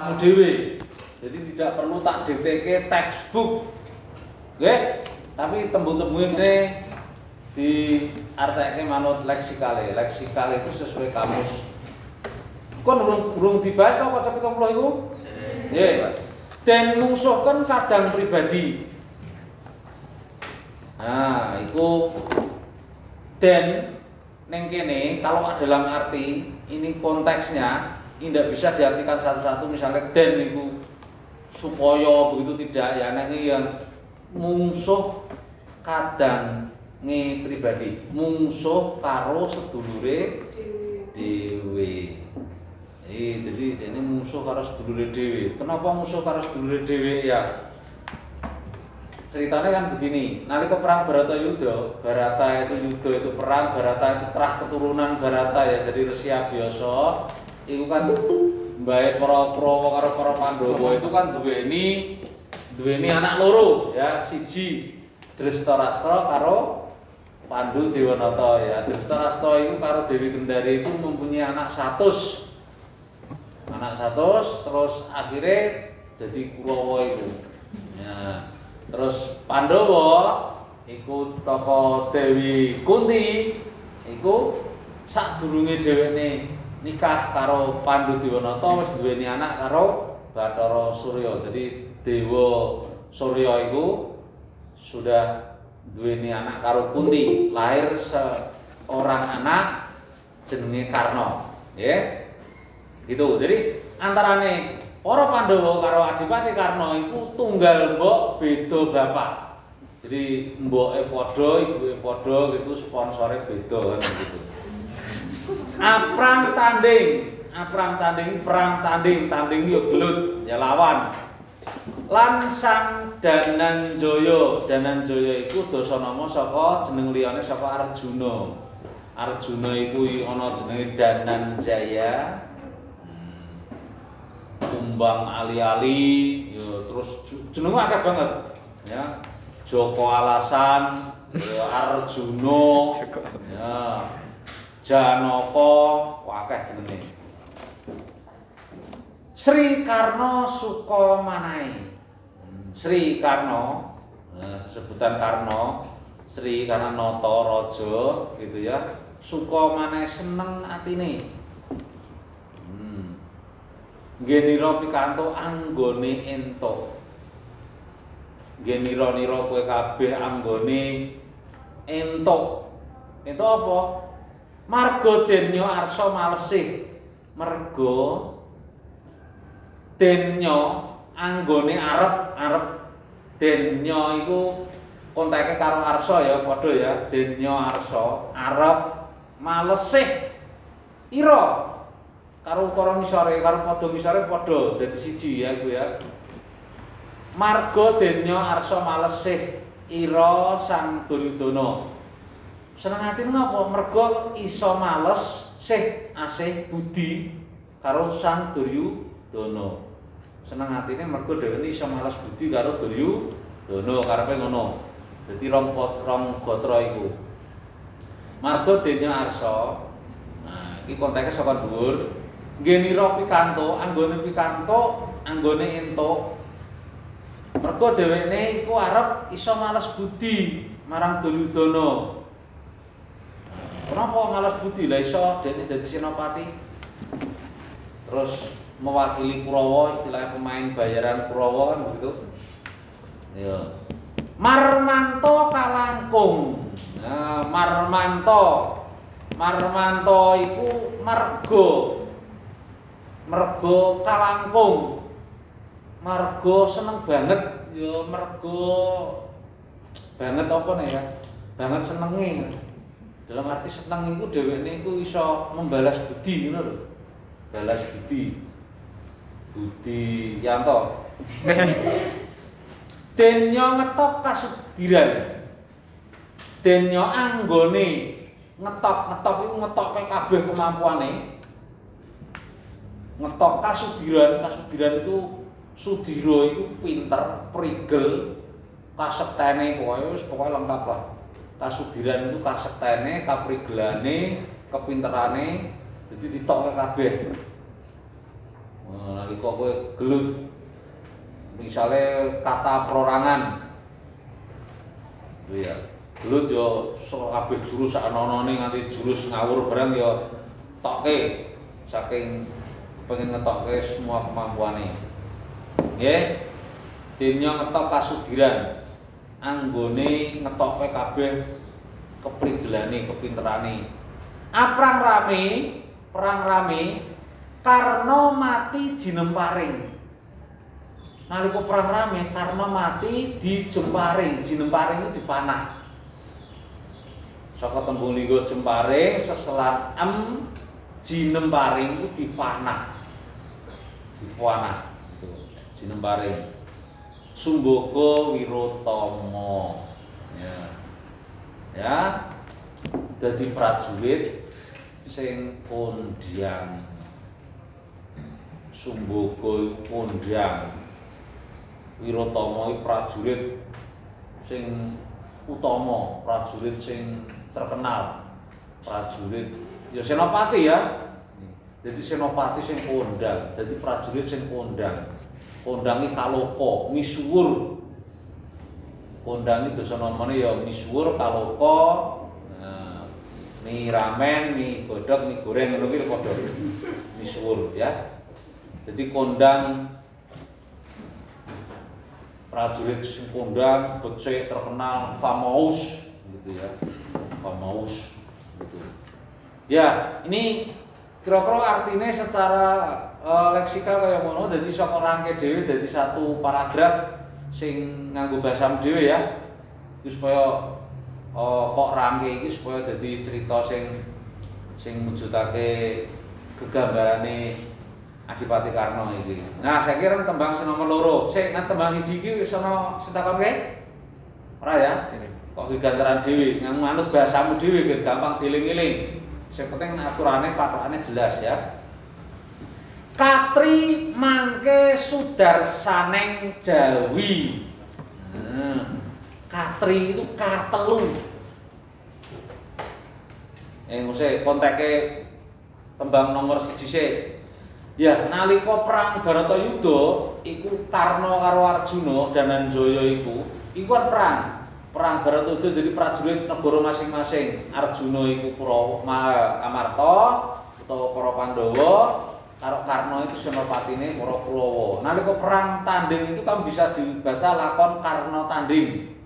kamu dewe. Jadi tidak perlu tak DTK textbook. Oke? Tapi tembung-tembungnya ini di arteknya manut leksikale. Leksikale itu sesuai kamus. Kok urung urung dibahas tau kocok 70 itu? Nggih. Dan kan kadang pribadi. Nah, itu dan neng kene kalau dalam arti ini konteksnya ini tidak bisa diartikan satu-satu misalnya dan itu supaya begitu tidak ya neng yang musuh kadang nge pribadi musuh karo sedulure dewe Eh, jadi ini musuh karo sedulure dewe. Kenapa musuh karo sedulure dewe ya? Ceritanya kan begini, nalika perang Baratayuda, Barata itu Yuda itu perang, Barata itu terah keturunan Barata ya, jadi Rusia biasa. Itu kan baik para Prawa karo para Pandhawa itu kan duweni duweni anak loro ya, siji. Drestarstra karo Pandu Dewanata ya. Drestarstra itu karo Dewi Kendari itu mempunyai anak satu anak satu terus akhirnya jadi Kurawa itu. Ya. Terus Pandawa ikut toko Dewi Kunti iku sak durunge dheweke nikah karo Pandu Dewanata wis duweni anak karo Bathara Surya. Jadi Dewa Surya iku sudah duweni anak karo Kunti lahir seorang anak jenenge Karna. Ya gitu. Jadi antarane para Pandhawa karo Adipati Karna iku tunggal mbok beda bapak. Jadi mboke padha ibuke padha gitu sponsore beda kan gitu aprang tanding. Aprang tanding perang tanding. Tanding yo gelut. Ya lawan. Lan sang Dananjaya. Dananjaya iku dasanama saka jeneng liyane saka Arjuna. Arjuna iku ana jenenge Dananjaya. Kumbang ali-ali. Ya terus jenenge akeh banget. Ya Joko Alasan Arjuna. Ya Janaka akeh jenenge Sri Karno Sukomanae Sri Karno nah, sebutan Karno Sri karena Noto Rojo gitu ya Sukomanae seneng atine Genira pikanto anggone ento. Genira-nira kowe kabeh anggone ento. Ento apa? Marga denyo arsa malesih. Merga denyo anggone arep-arep denyo iku konteke karo arsa ya padha ya. Denyo arsa arep malesih ira karo ukara ngisore karo padha ngisore padha dadi siji ya iku ya. Marga denya arsa malesih ira sang Duryudana. Seneng ati ngapa? Merga iso males sih asih budi karo sang Duryudana. Seneng atine merga dheweke iso males budi karo Duryudana karepe ngono. Dadi rong rong gatra iku. Marga denya arsa. Nah, iki konteke saka dhuwur. Genira pikanto, anggone pikanto, anggone entuk. Mergo dheweke iku arep iso males budi marang Duryudana. Kenapa males budi? Lah iso dene dadi senopati. Terus mewakili Kurawa, istilah pemain bayaran Kurawa kan begitu. Ya. Marmanto Kalangkung. Nah, Marmanto. Marmanto iku marga mergo kalangkung mergo seneng banget ya mergo banget apa nih ya banget senenge dalam arti seneng itu dheweke iku iso membalas budi ngono lho. Balas budi. Budi yanto denyo ngetok kasudiran denyo anggone ngetok ngetok iku ngetokke kabeh kemampuane. Ngetok kasudiran kasudiran itu sudiro itu pinter prigel kasektene pokoknya pokoknya lengkap lah kasudiran itu kasektene kaprigelane kepinterane jadi ditok kabeh. Eh, nalika kowe gelut. Misalnya kata perorangan. Iya gelut yo kabeh jurus ana-anane nganti jurus ngawur barang yo tokke. Saking pengen ngetokke semua kemampuane. Nggih? Timnya ngetok kasugiran anggone ngetokke kabeh keprigelane kepinterane. Aprang rame perang rame karena mati jinemparing nalika perang rame karena mati dijemparing jinemparing itu dipanah. Saka tembung linggo jemparing seselan em jinemparing itu dipanah. Dipanah itu jinemparing Sumbogo Wirotomo. Ya. Ya. Prajurit sing kondang Sumbogo kondang Wirotomo prajurit sing utama, prajurit sing terkenal, prajurit ya senopati ya. Jadi senopati sing kondang, jadi prajurit sing kondang. Kondangi kaloko, misuwur. Kondangi dosa namanya ya misuwur, kaloko, nah, mie ramen, mie godok, mie goreng, ngono kuwi padha misuwur ya. Jadi kondang prajurit sing kondang becik terkenal famous gitu ya famous gitu ya ini kira-kira artinya secara uh, leksikal kaya ngono dadi saka rangke dhewe dadi satu paragraf sing nganggo bahasa dhewe ya iki supaya uh, kok rangke iki supaya dadi cerita sing sing mujudake gegambarane Adipati Karno iki. Nah, saya kira tembang sing nomor loro. Sik nang tembang siji iki wis ana setakon kae? Ora ya? Kok gegantaran dhewe, manut bahasamu dhewe gampang dieling-eling. Sing penting aturane patokane jelas ya. Katri mangke sudar saneng Jawi. Katri itu katelu. Eh, nguse konteke tembang nomor siji sik. Ya, nalika perang Baratayuda iku Karna karo Arjuna Dananjaya iku, iku kan perang. Perang Baratayuda jadi prajurit negara masing-masing. Arjuna iku Kurawa Amarta utawa para Pandhawa, karo Karna itu senopatine para Kurawa. Nalika perang tanding itu kan bisa dibaca lakon Karna tanding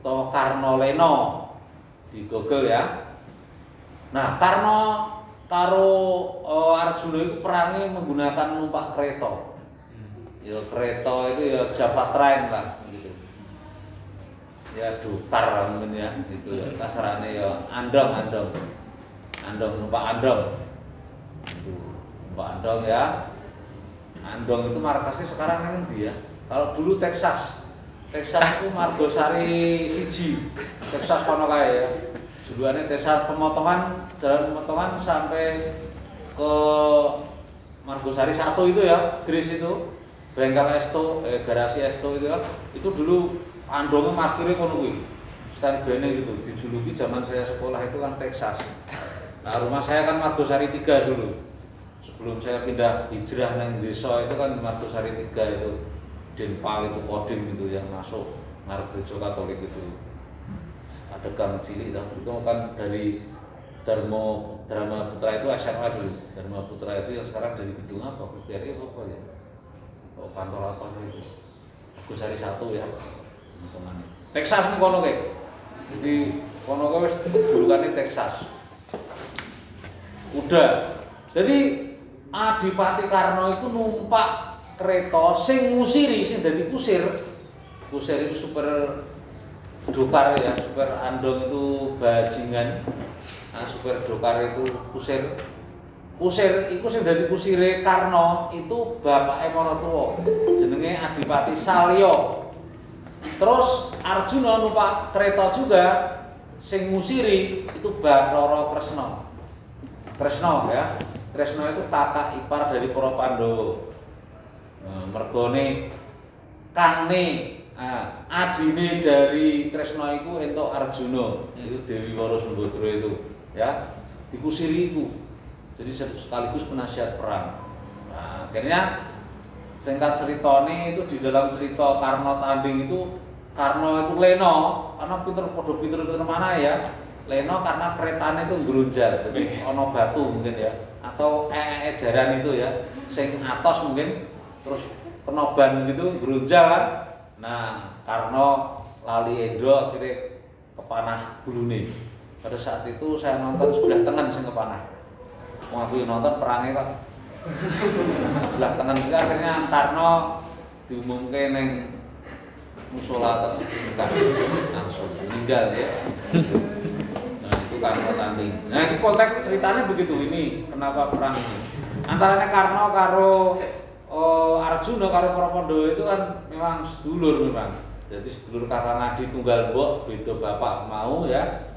utawa Karna Lena di Google ya. Nah, Karna karo uh, Arjuna itu perangnya menggunakan numpak kereta. Ya kereta itu ya Java Train lah gitu. Ya dukar mungkin ya gitu ya. Kasarannya ya andong andong. Andong numpak andong. Itu numpak andong ya. Andong itu markasnya sekarang yang dia. Kalau dulu Texas. Texas itu Margosari siji. Texas kono kae ya. Duluannya desa pemotongan jalan pemotongan sampai ke Margosari satu itu ya, Gris itu, bengkel Esto, eh, garasi Esto itu ya, itu dulu andongnya markirnya kono kuwi. Stand gitu, dijuluki zaman saya sekolah itu kan Texas. Nah rumah saya kan Margosari 3 dulu. Sebelum saya pindah hijrah neng desa itu kan Margosari 3 itu Denpal itu Kodim itu yang masuk ngarep gereja Katolik itu. Ada gang cilik itu kan dari Dharma Dharma Putra itu SMA dulu. Dharma Putra itu yang sekarang dari gedung apa? PGRI apa ya? Oh, kantor apa itu? Gusari satu ya. Teman Texas nih kono kayak jadi kono wes julukannya Texas. Udah. Jadi Adipati Karno itu numpak kereta sing ngusiri sing dari kusir. Kusir itu super dokar ya super andong itu bajingan. Nah, super dokar itu kusir. Kusir itu sing dadi kusire Karno itu bapak Maratuwa jenenge Adipati Salyo terus Arjuna numpak kereta juga sing ngusiri itu Bathara Kresna. Kresna ya Kresna itu kakak ipar dari para Pandhawa nah, mergone kangne Nah, adine dari Kresna itu entuk Arjuna, itu Dewi Waro Sumbadra itu, ya. Dikusiri itu. Jadi sekaligus penasihat perang. Nah, akhirnya singkat ceritanya itu di dalam cerita Karno tanding itu Karno itu Leno karena pinter podo pinter pinter mana ya Leno karena keretanya itu gerunjal jadi ono batu mungkin ya. Atau ee jaran itu ya sing atas mungkin terus kenoban gitu gerunjal kan. Nah Karno lali Edo kira kepanah nih pada saat itu saya nonton sebelah tengah sing kepanah. Mau aku nonton perangnya kok. Sebelah tengah itu akhirnya Karno diumumkan neng musola tersebut langsung meninggal ya Karno tanding nah ini konteks ceritanya begitu ini kenapa perang ini? Antaranya Karno karo oh, Arjuna karo Prapondo itu kan memang sedulur memang. Jadi sedulur kakak ngadi tunggal mbok beda bapak mau ya.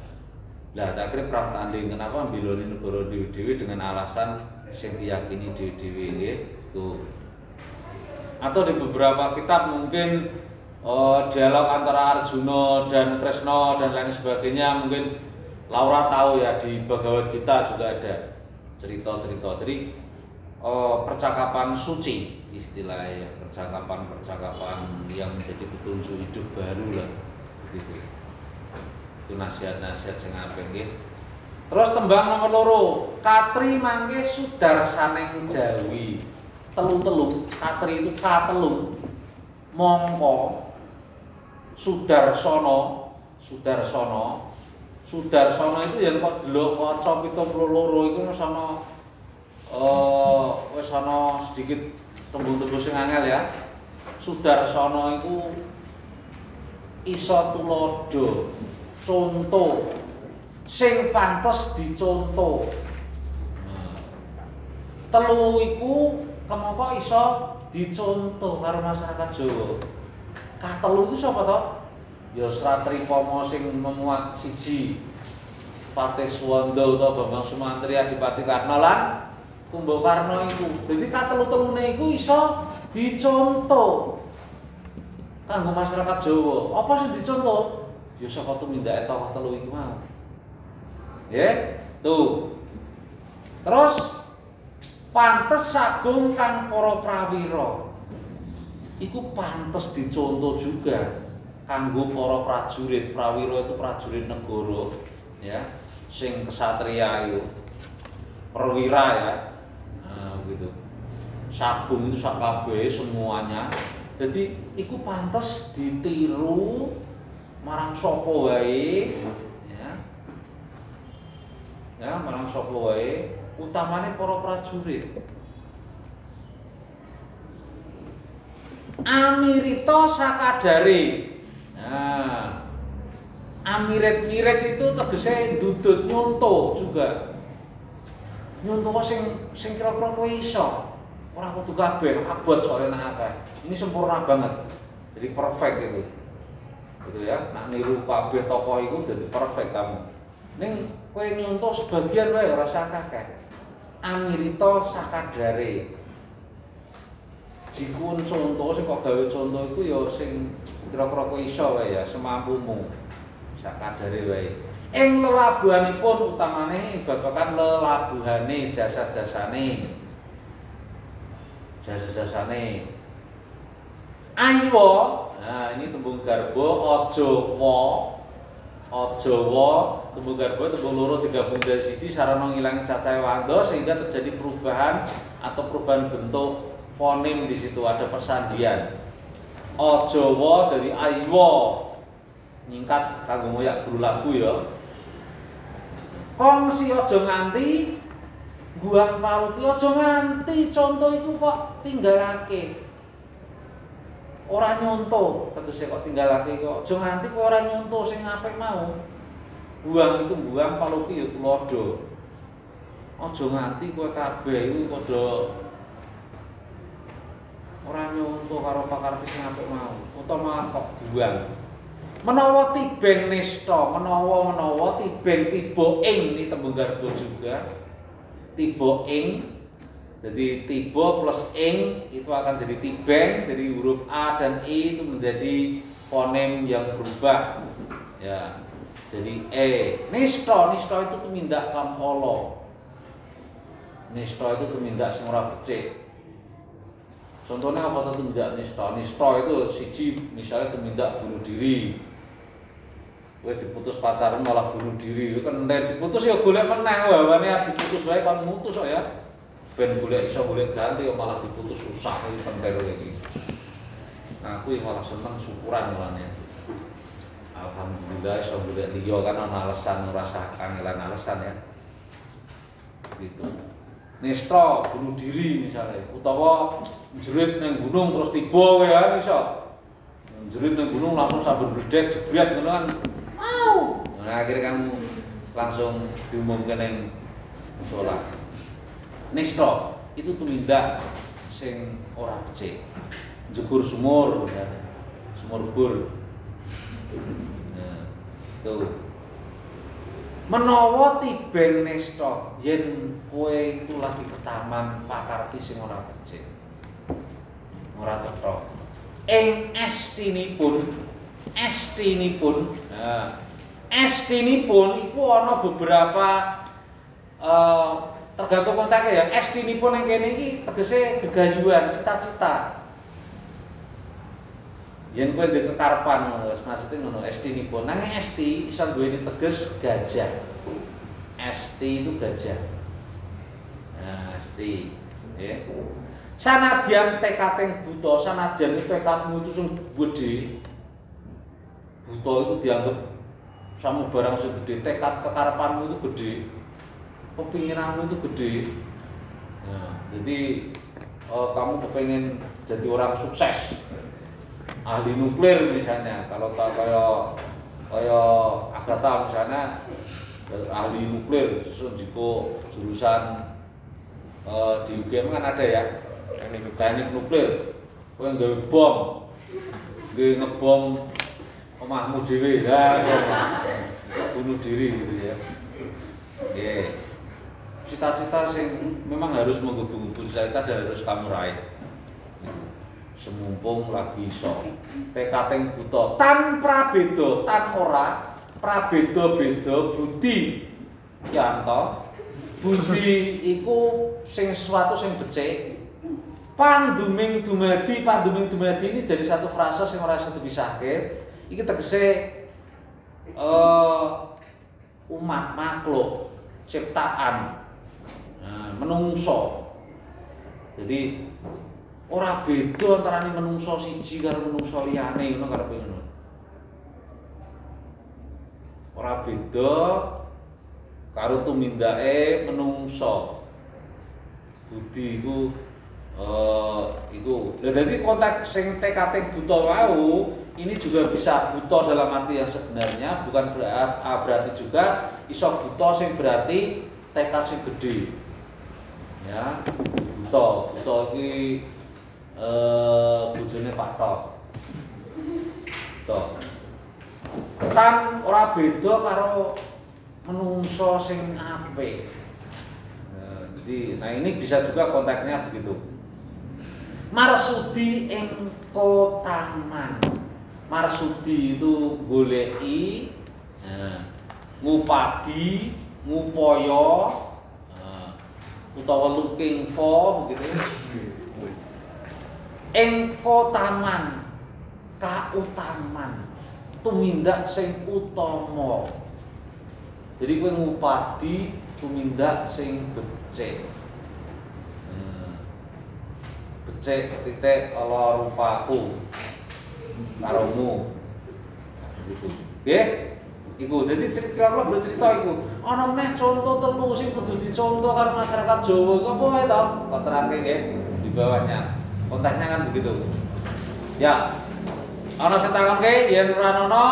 Lah akhirnya perang tanding kenapa biloni negara dewi-dewi dengan alasan yang diyakini dewi-dewi itu atau di beberapa kitab mungkin oh, dialog antara Arjuna dan Kresno dan lain sebagainya mungkin Laura tahu ya di Bhagavad Gita juga ada cerita-cerita. Jadi oh, percakapan suci istilahnya percakapan-percakapan yang menjadi petunjuk hidup baru lah gitu itu nasihat-nasihat sing nggih. Terus tembang nomor loro katri mangke sudarsaning jawi. Telu-telu katri itu katelu. Mongko sudarsono sudarsono sudarsono itu yang kok delok kaca 72 iku sono eh wis ana sedikit tembung-tembung sing angel ya. Sudarsono iku iso tulodo, contoh sing pantes dicontoh. Nah. Telu iku kemangka iso dicontoh karo masyarakat Jawa. Katelu iku sapa to? Ya Sratripomo sing memuat siji Pateswanda utawa Bambang Sumantri Adipati Karna lan Kumbakarna iku. Dadi katelu-telune iku iso dicontoh kanggo masyarakat Jawa. Apa sing dicontoh? Ya saka tumindake tokoh telu iku mau. Ya, tuh. Terus pantes sagung kang para prawira. Iku pantes dicontoh juga kanggo para prajurit. Prawira itu prajurit negara, ya. Sing kesatria itu. Perwira ya. Gitu. Sabung itu sak semuanya. Jadi iku pantas ditiru marang sopo wae ya. Ya marang sopo wae utamane para prajurit. Amirito sakadare nah amiret-miret itu tegese dudut nyonto juga nyontoh sing sing kira-kira kowe iso. Ora kudu kabeh, abot soalnya nang akeh. Ini sempurna banget. Jadi perfect itu. Gitu ya. Nak niru kabeh tokoh itu jadi perfect kamu. Ning kowe nyontoh sebagian wae ora usah akeh. Amirito sakadare. Jikun contoh sing kok gawe contoh iku ya sing kira-kira kowe iso wae ya semampumu. Sakadare wae. Ing lelabuhanipun utamane babakan lelabuhane jasa-jasane. Jasa-jasane. Aywa, nah ini tembung garbo aja wa aja wa tembung garbo tembung loro digabung dari siji sarana ngilangi cacahe wanda sehingga terjadi perubahan atau perubahan bentuk fonem di situ ada persandian. Aja wa dari aywa nyingkat kanggo ngoyak guru lagu ya. Kongsi aja nganti buang paluti aja nganti. Contoh itu kok tinggalake ora nyonto tegese kok tinggalake kok. Aja nganti kok ora nyonto sing apik mau. Buang itu buang paluti ya tulodo aja nganti kowe kabeh iku padha ora nyonto karo pakarti sing apik mau. Utawa kok. Buang. Menawa tibeng nista menawa menawa tibeng tiba ing ini tembung garbo juga. Tiba ing jadi tiba plus ing itu akan jadi tibeng jadi huruf a dan i itu menjadi fonem yang berubah. Ya jadi e. Nista nista itu tumindak kamolo nista itu tumindak ora becik Contohnya apa tidak nista? Nista itu siji misalnya tumindak bunuh diri. Gue diputus pacaran malah bunuh diri. Kan nek diputus ya golek meneh wawane diputus bae kan mutus kok ya. Ben golek iso golek ganti kok malah diputus susah iki pentel iki. Nah, aku malah seneng syukuran mulane. Alhamdulillah iso golek liya kan ana alasan ngrasa kangelan alasan ya. Gitu. Nista bunuh diri misalnya. Utawa jerit neng gunung terus tiba ya bisa. Jerit neng gunung langsung sambil bledek jebret ngono kan. Mau. Nah akhirnya kamu langsung diumumkan neng sholat nista itu tumindak sing ora becik. Jegur sumur ya. sumur bur. Nah, tuh menawa tibeng nesta yen kowe itu lagi ke taman pakarti sing ora becik ora cetha. Ing estinipun estinipun nah estinipun iku ana beberapa uh, tergantung kontaknya ya. Estinipun yang kene iki tegese gegayuhan cita-cita Yen kowe ndek kekarepan maksudnya ngono, estinipun. Nanging esti iso duweni teges gajah. Esti itu gajah. Nah. Ya. Sanadyan tekating buta, sanadyan tekadmu itu sing gede. Buta itu dianggap sama barang sing gede, tekad kekarepanmu itu gede. Kepinginanmu itu gede. Nah, jadi uh, kamu kepengen jadi orang sukses ahli nuklir misalnya. Kalau tak kaya kaya Agatha misalnya ahli nuklir jiko jurusan uh, di UGM kan ada ya teknik teknik nuklir. Kowe nggawe bom nggawe ngebom omahmu dhewe ya bunuh diri gitu ya. Yeah. cita-cita sing memang harus menghubung-hubung cita-cita harus kamu raih semumpung lagi iso. Tekating buta. Tan prabeda tan ora? Prabeda-beda budi. Yanto budi iku sing sesuatu sing becik. Panduming dumadi panduming dumadi ini jadi satu frasa sing ora iso dipisahke. Iki tegese uh, umat makhluk ciptaan. Nah, menungso. Jadi ora beda antarané menungso siji karo menungso liyane ngono karepe ngono. Ora beda karo tumindake menungso. Budi iku eh iku. Lah dadi kontak sing TKT buta wau ini juga bisa buta dalam arti yang sebenarnya bukan berarti juga iso buta sing berarti tekad sing gede. Ya, buta, buta iki eh bojone Pak Tok. Tok. Tan ora beda karo menungso sing apik. Nah, jadi, nah ini bisa juga konteksnya begitu. Marsudi ing kotaman. Marsudi itu goleki nah, ngupadi, ngupoyo nah, utawa looking for begitu ing kotaman kautaman tumindak sing utama. Jadi kowe ngupadi tumindak sing becik. Hmm. becik titik ala rupaku karomu. Gitu. Nggih? Iku. Dadi cerita kula bercerita iku. Ana meneh contoh telu sing kudu dicontoh karo masyarakat Jawa. Iku apa wae to? Di bawahnya konteksnya kan begitu. Ya ana sing takonke yen ora ana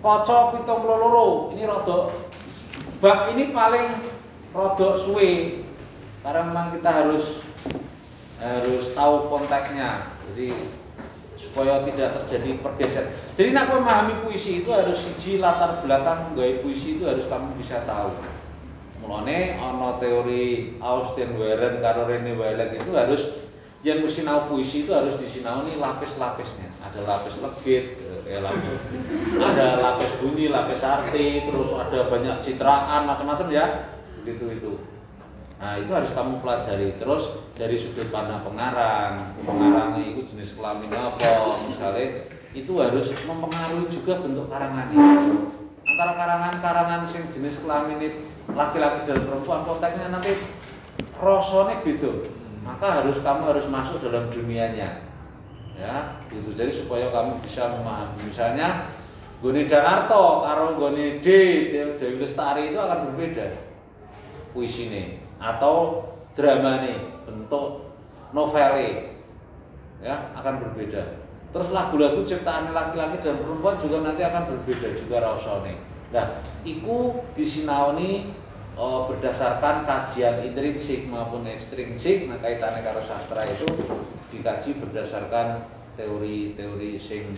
kaca 72 ini rada bab ini paling rada suwe. Karena memang kita harus harus tahu konteksnya. Jadi supaya tidak terjadi pergeser jadi nak memahami puisi itu harus siji latar belakang gaya puisi itu harus kamu bisa tahu. Mulane ana teori Austin Warren karo Rene Wellek itu harus yang bersinau puisi itu harus disinau nih lapis-lapisnya ada lapis legit eh, lapis. ada lapis bunyi lapis arti terus ada banyak citraan macam-macam ya gitu itu Nah itu harus kamu pelajari terus dari sudut pandang pengarang, pengarangnya itu jenis kelamin apa, misalnya itu harus mempengaruhi juga bentuk karangannya. Antara karangan-karangan yang jenis kelamin laki-laki dan perempuan konteksnya nanti rosone beda. Maka harus kamu harus masuk dalam dunianya. Ya, itu jadi supaya kamu bisa memahami. Misalnya Goni Danarto karo Goni D Dewi Lestari itu akan berbeda puisi ini atau drama nih bentuk novel ya akan berbeda. Terus lagu-lagu ciptaan laki-laki dan perempuan juga nanti akan berbeda juga rasanya. Nah iku disinaoni oh, berdasarkan kajian intrinsik maupun ekstrinsik nah kaitannya karo sastra itu dikaji berdasarkan teori-teori sing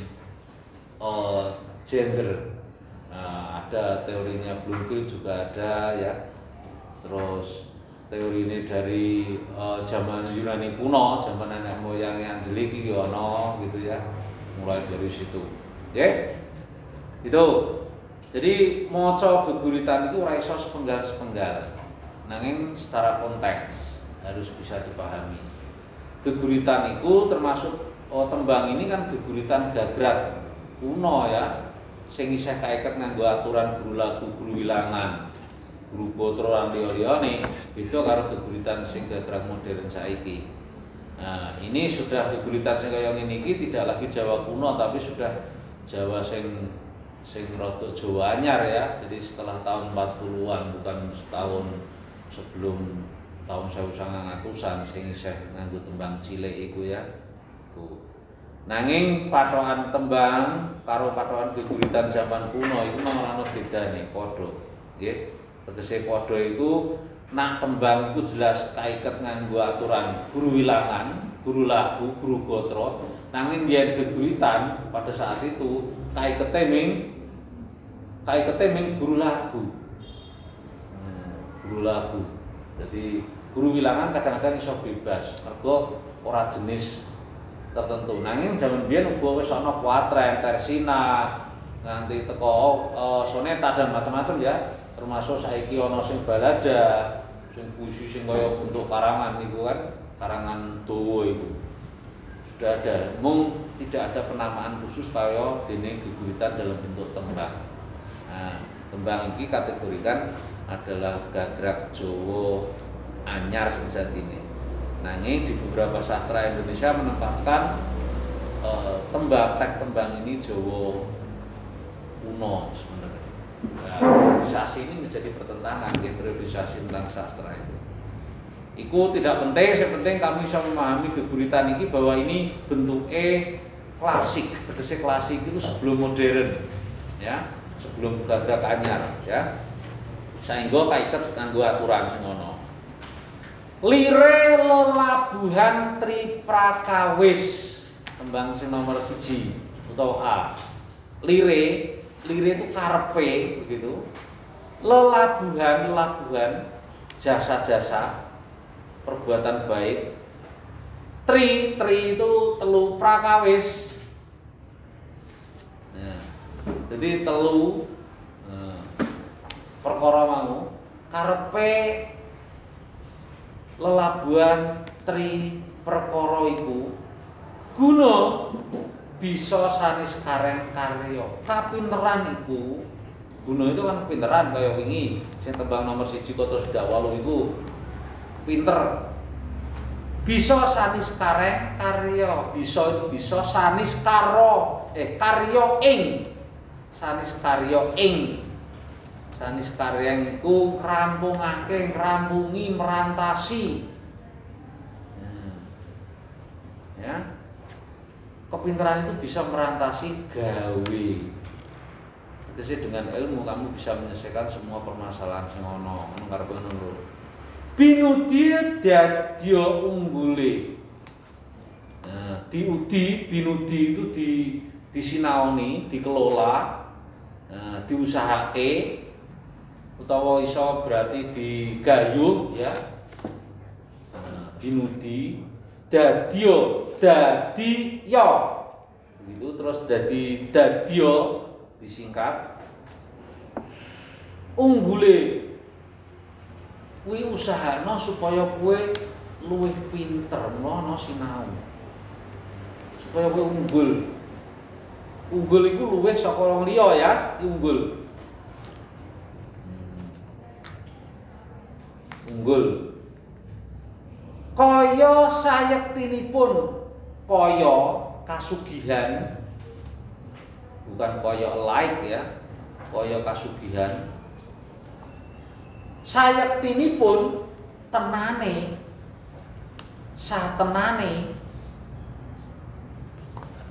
oh, gender. Nah, ada teorinya Bloomfield juga ada ya. Terus teori ini dari uh, zaman Yunani kuno, zaman nenek moyang yang jelik gitu ya. Mulai dari situ. Ya. Itu. Jadi moco geguritan itu raiso sepenggal-sepenggal. Nanging secara konteks harus bisa dipahami. Geguritan itu termasuk oh, tembang ini kan geguritan gagrat kuno ya sing isih kaiket nganggo aturan guru lagu guru wilangan guru potro lan liyane beda karo geguritan sing gagrag modern saiki nah ini sudah geguritan sing kaya ngene iki tidak lagi Jawa kuno tapi sudah Jawa sing sing rada Jawa anyar ya jadi setelah tahun 40-an bukan setahun sebelum tahun 1900-an sing isih nganggo tembang cilik iku ya tuh Nanging patokan tembang karo patokan geguritan zaman kuno itu memang ana bedane padha. Nggih. Tegese padha itu nak tembang itu jelas kaiket nganggo aturan guru wilangan, guru lagu, guru gotro. Nanging yen geguritan pada saat itu kaikete ming kaikete ming guru lagu. Guru lagu. Jadi guru wilangan kadang-kadang iso bebas mergo ora jenis tertentu. Nanging zaman biyen uga wis ana kuatren, tersina, nganti teko uh, soneta dan macam-macam ya. Termasuk saiki ana sing balada, sing puisi sing kaya bentuk karangan niku kan, karangan dawa itu. Sudah ada, mung tidak ada penamaan khusus kaya dene geguritan dalam bentuk tembang. Tembang ini kategorikan adalah gagrak Jawa anyar sejatinya. Nanging di beberapa sastra Indonesia menempatkan e, tembang teks tembang ini Jawa kuno sebenarnya. Nah, ini menjadi pertentangan ya periodisasi tentang sastra itu. Iku tidak penting, yang penting kami bisa memahami geguritan ini bahwa ini bentuk E klasik, tegese klasik itu sebelum modern, ya, sebelum gagrak anyar, ya. Sehingga kaiket nganggo aturan sing Lire lelabuhan Triprakawis tembang sing nomor siji atau A. Lire, lire itu karpe begitu. Lelabuhan, labuhan, jasa-jasa, perbuatan baik. Tri, tri itu telu prakawis. Nah, jadi telu nah, perkara mau karpe lelabuhan tri perkara iku guna bisa sanis kareng karyo kapinteran iku guna itu kan pinteran kaya wingi sing tembang nomor siji kota sudah walu iku pinter. Bisa sanis kareng karyo bisa itu bisa sanis karo eh karyo ing sanis karyo ing. Sanis karyang iku ngrampungake ngrampungi merantasi. Hmm. ya. Kepintaran itu bisa merantasi gawe. Jadi dengan ilmu kamu bisa menyelesaikan semua permasalahan sing ana ngono ngono binudi dadya unggule. Nah, diudi binudi itu di disinaoni dikelola nah, diusahake utawa iso berarti digayuh ya nah, binudi dadio dadi yo begitu terus dadi dadio disingkat unggule kuwi usahana supaya kowe luwih pinter ngono sinau. Supaya kowe unggul. Unggul iku luwih saka wong liya ya, unggul. Unggul. Kaya sayektinipun kaya kasugihan bukan kaya like ya, kaya kasugihan. Sayektinipun tenane satenane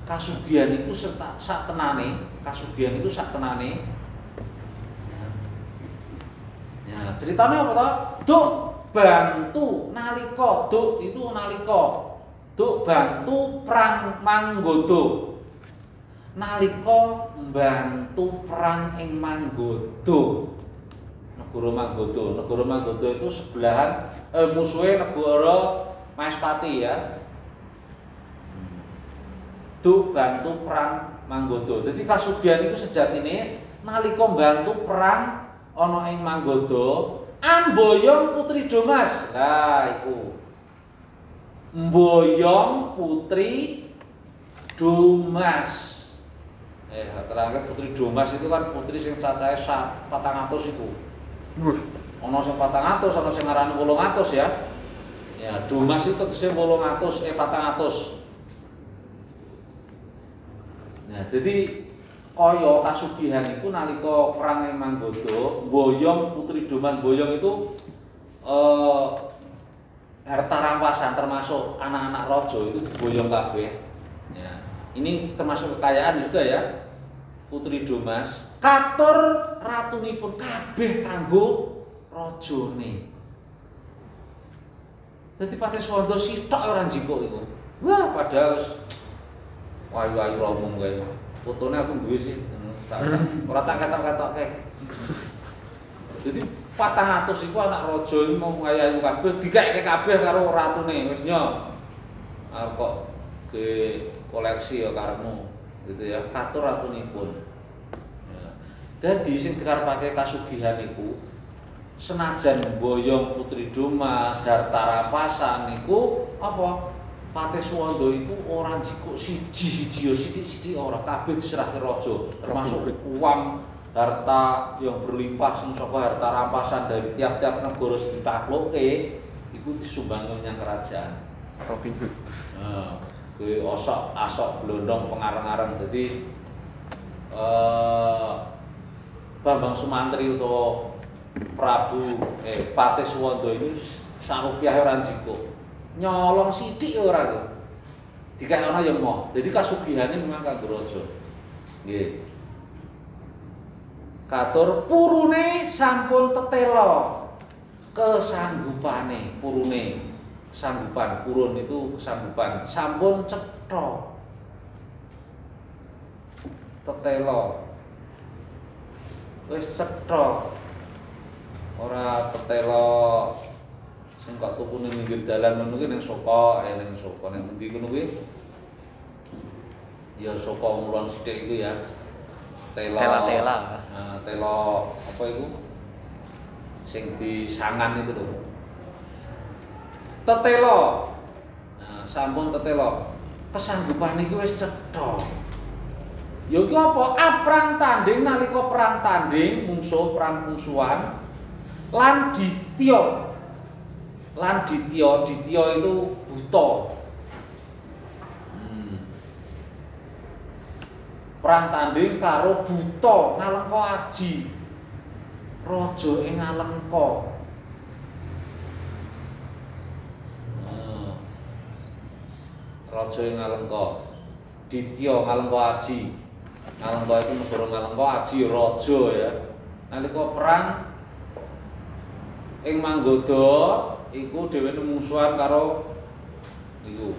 kasugihan itu serta satenane kasugihan itu satenane ya. Ceritanya apa toh? Duk bantu nalika duk itu nalika. Duk bantu perang manggodo. Nalika bantu perang ing manggodo. Negara manggodo. Negara manggodo itu sebelahan eh, musuhnya negara Maespati ya duk bantu perang Manggodo. Jadi kasugihan itu sejatine nalika bantu perang ana ing Manggodo, amboyong Putri Domas. Lah iku. Mboyong Putri Domas. Eh, terakhir Putri Domas itu kan putri sing cacahe 400 iku. Wis, ana sing 400, ana sing ngarani 800 ya. Ya, Domas itu tegese 800 eh 400. Nah, jadi kaya kasugihan itu nalika perang ing Manggodo, Boyong Putri Domas Boyong itu eh harta rampasan termasuk anak-anak rojo itu boyong kabeh. Ya. Ini termasuk kekayaan juga ya. Putri Domas katur ratunipun kabeh kanggo rajane. Dadi Patih Swanda sitok ora jiko iku. Wah, padahal wayu-wayu romong kae. Fotone aku duwe sih. Ora tak ketok-ketokke. Jadi patang atus iku anak raja iki mau ngayayu kabeh dikeke kabeh karo ratune wis nyo. Arep kok ke koleksi ya karemu gitu ya katur ratunipun. Ya. Dadi sing dikarepake kasugihan senajan boyong putri Domas, harta rampasan niku apa? Pateswanda iku ora jikuk siji-siji ya sithik-sithik ora kabeh diserahke raja, termasuk uang harta yang berlimpah sing saka harta rampasan dari tiap-tiap negara sing ditaklukke iku disumbang menyang kerajaan. Robin Hood. Nah, kuwi osok asok blondong pengarang-arang dadi eh Bambang Sumantri utawa Prabu eh Pateswanda ini sarupiah ora jiko. Nyolong sithik ora kok. Ana ya moh. Dadi kasugihane memang kanggo raja. Katur purune sampun tetelo kesanggupane purune sanggupan purun itu kesanggupan sampun cetha tetelo wis cetha ora tetelo sing kok tuku ning pinggir dalan ngono kuwi ning soko ya ning soko ning endi ngono kuwi? Ya soko ngulon sithik iku ya. Telo. Tela-tela. Nah, telo apa itu sing disangan itu lho. Tetelo. Nah, sampun tetelo. Kesanggupan iki wis cetha ya iki apa? Aprang tanding nalika perang tanding mungsuh perang mungsuhan lan ditya lan ditya ditya itu buta. Hmm. perang tanding karo buta ngalengka aji. Raja ing ngalengka. Hmm. raja ing ngalengka. Ditya ngalengka aji. Ngalengka itu negara ngalengka aji raja ya. Nalika perang ing manggoda iku dheweke mungsuhan karo iku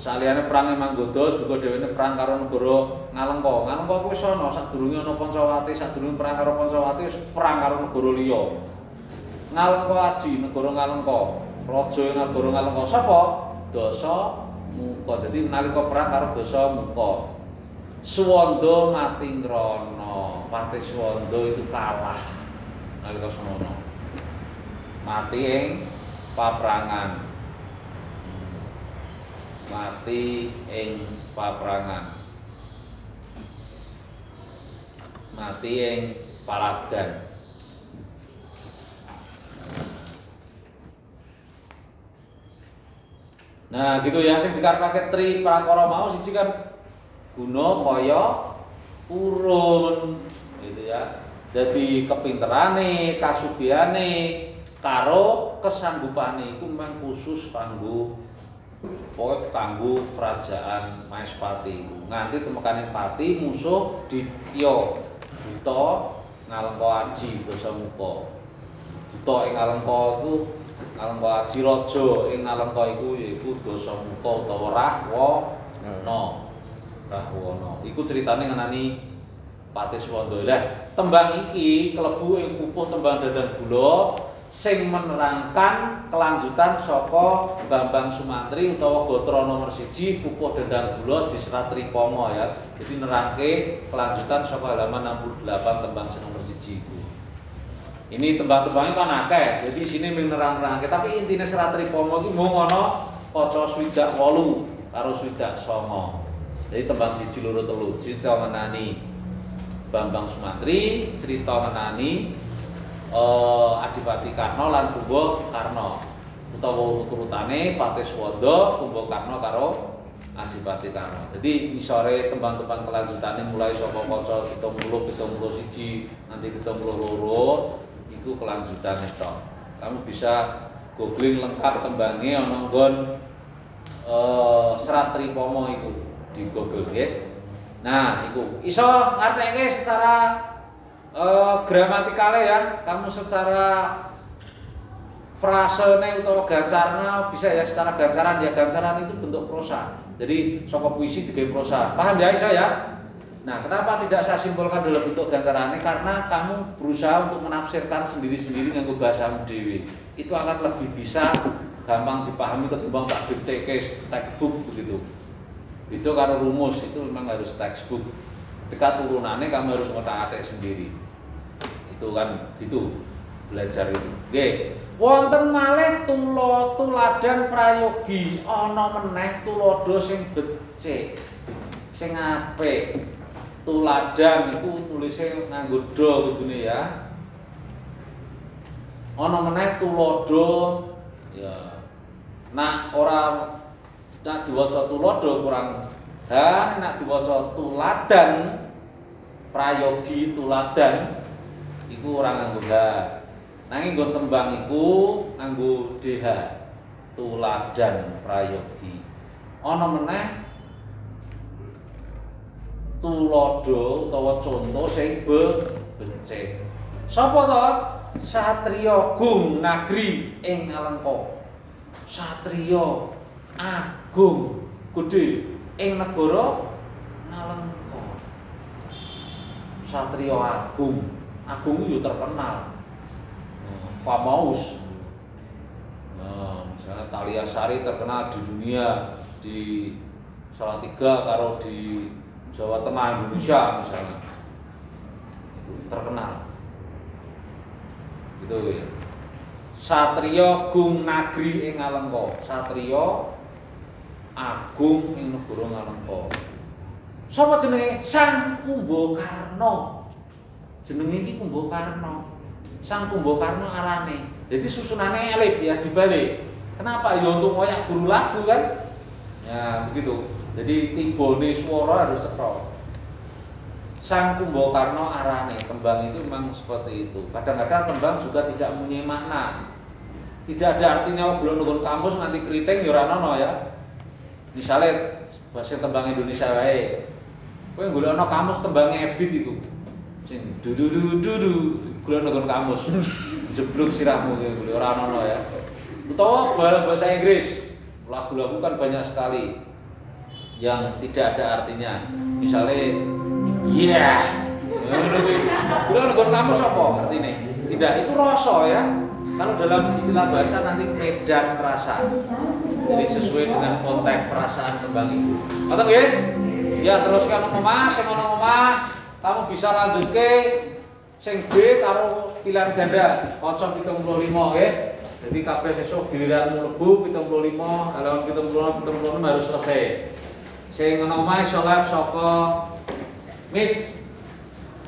Saliyane perang Manggoda juga dheweke perang karo negara Ngalengka. Ngalengka kuwi wis ana sadurunge ana Pancawati, sadurunge perang karo Pancawati wis perang karo negara liya. Ngalengka aji negara Ngalengka. Raja negara Ngalengka sapa? Dasa Muka. Dadi nalika perang karo Dasa Muka. Swanda mati ngrana. Pati Swanda itu kalah nalika semono. Mati ing paprangan. Mati ing paprangan. Mati ing palagan Nah, gitu ya sing pakai tri prakara mau siji kan guna kaya urun gitu ya. Jadi kepinterane, kasugihane karo kesanggupane iku memang khusus kanggo pokoknya kanggo kerajaan Maespati. Nganti temekaning pati musuh ditya. Buta ngalengka aji dosa muka. Buta ing ngalengka iku ngalengka aji raja. Ing ngalengka iku yaiku dosa muka utawa rahwana. Rahwana. Iku ceritane ngenani Pati Swanda tembang iki kelebu ing pupuh tembang dadan gula sing menerangkan kelanjutan saka Bambang Sumantri utawa Gotra nomor siji Pupuh Dendang Gula di Serat Tripoma ya. Jadi nerangke kelanjutan saka halaman 68 tembang sing nomor siji. Ini tembang-tembangnya kan akeh. Jadi sini menerang-nerangke tapi intinya Serat Tripoma iki mung ana kaca swidak 8 karo swidak 9. Jadi tembang siji loro telu cerita menani Bambang Sumantri, cerita menani uh, Adipati Karno lan Kumbo Karno utawa urutane Pateswada Kumbo Karno karo Adipati Karno. Jadi misore tembang-tembang kelanjutannya mulai saka kaca 70 71 nanti 72 itu kelanjutan itu. Kamu bisa googling lengkap tembangnya ana nggon uh, serat tripomo itu di Google ya. Nah, itu iso ngerteke secara uh, gramatikale ya kamu secara frasene atau gancarnya bisa ya secara gancaran. Ya gancaran itu bentuk prosa. Jadi soko puisi tiga prosa. Paham ya Isa ya? Nah kenapa tidak saya simpulkan dalam bentuk gancarannya karena kamu berusaha untuk menafsirkan sendiri-sendiri dengan bahasa dewi itu akan lebih bisa gampang dipahami ketimbang tak textbook begitu. Itu karena rumus itu memang harus textbook ketika turunannya kamu harus ngotak-atik sendiri. Itu kan gitu belajar itu. Oke wonten malih tulo tuladan prayogi. Ana meneh tulodo sing becik sing apik. Tuladan iku tulise nganggo do kudune ya. Ana meneh tulodo ya. Nak ora nak diwaca tulodo kurang. Dan nak diwaca tuladan prayogi tuladan iku ora nganggo ha. Nanging nggon tembang iku nganggo DH. Tuladan prayogi. Ana meneh tulodo utawa contoh sing becik. Sapa to? Satriya Gung Nagri ing Alengka. Satriya agung gedhe ing negara Satriya agung. Agung itu terkenal. Famous nah, misalnya Talia Sari terkenal di dunia di Salatiga karo di Jawa Tengah Indonesia misalnya. Itu terkenal. Gitu ya. Satrio Gung Nagri ing Alengka Satrio Agung ing negara Ngalengka Sapa jenenge Sang Kumbakarna jenenge iki Kumbakarna. Sang Kumbakarna arane. Jadi susunannya elip ya dibalik. Kenapa? Ya untuk ngoyak guru lagu kan? Ya begitu. Jadi tibone swara harus cetha. Sang Kumbakarna arane. Kembang itu memang seperti itu. Kadang-kadang kembang juga tidak mempunyai makna. Tidak ada artinya belum nunggu kampus nanti keriting ya ora ya. Misalnya bahasa tembang Indonesia wae. Kowe golek ana kamus tembangnya ebit iku. Sing dudu dudu kula nonton kamus. Jeblok sirahmu gitu ora ono ya. Utawa bahasa Inggris. Lagu-lagu kan banyak sekali yang tidak ada artinya. Misalnya yeah. Kula nonton kamus apa artinya tidak itu rasa ya. Kalau dalam istilah bahasa nanti medan perasaan. Jadi sesuai dengan konteks perasaan tembang itu. Atau ya ya teruskan ngomong saya ngomong kamu bisa lanjut ke sing B karo pilihan ganda 075 nggih Jadi kabeh sesuk giliran mlebu 75, lawan 76, 76 harus selesai. Sing ngono omahe iso live saka